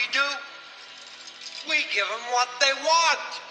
we do? We give them what they want.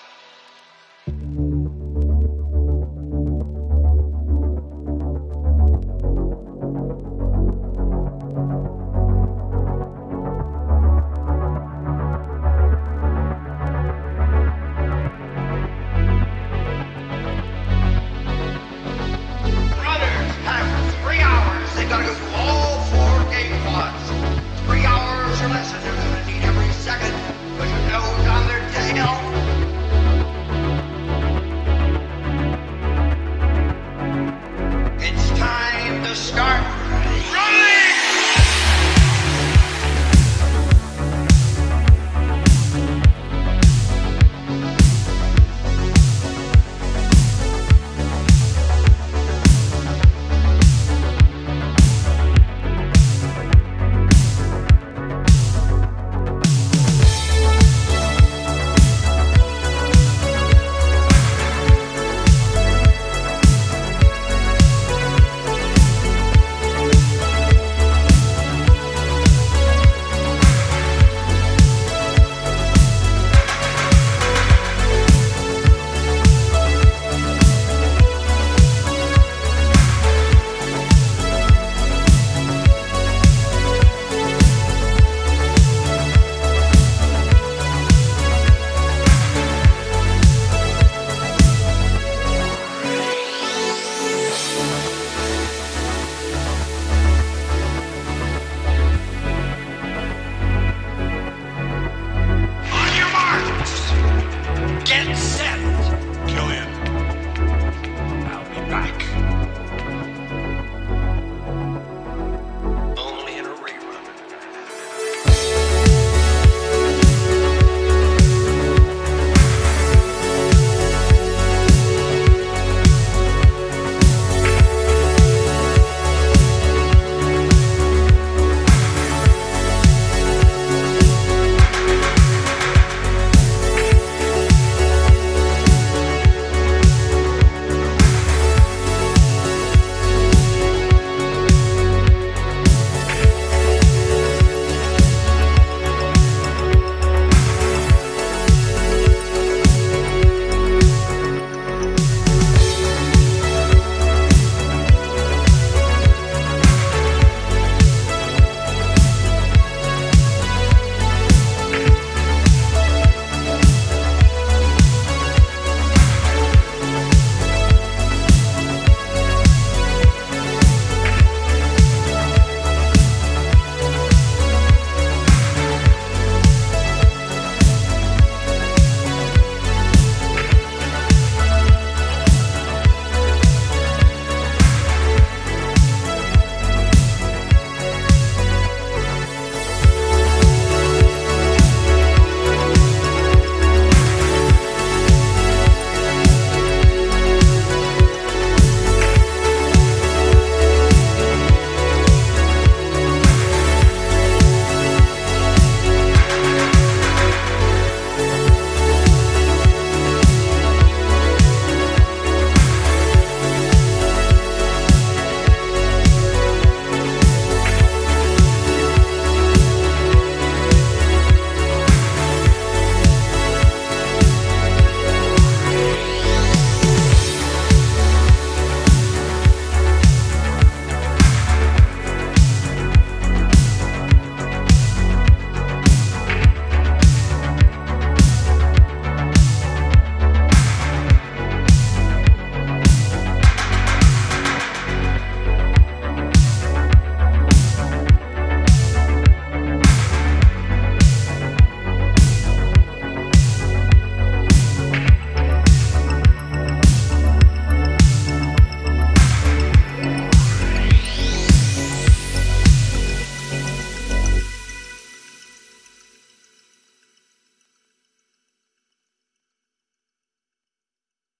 the scarf.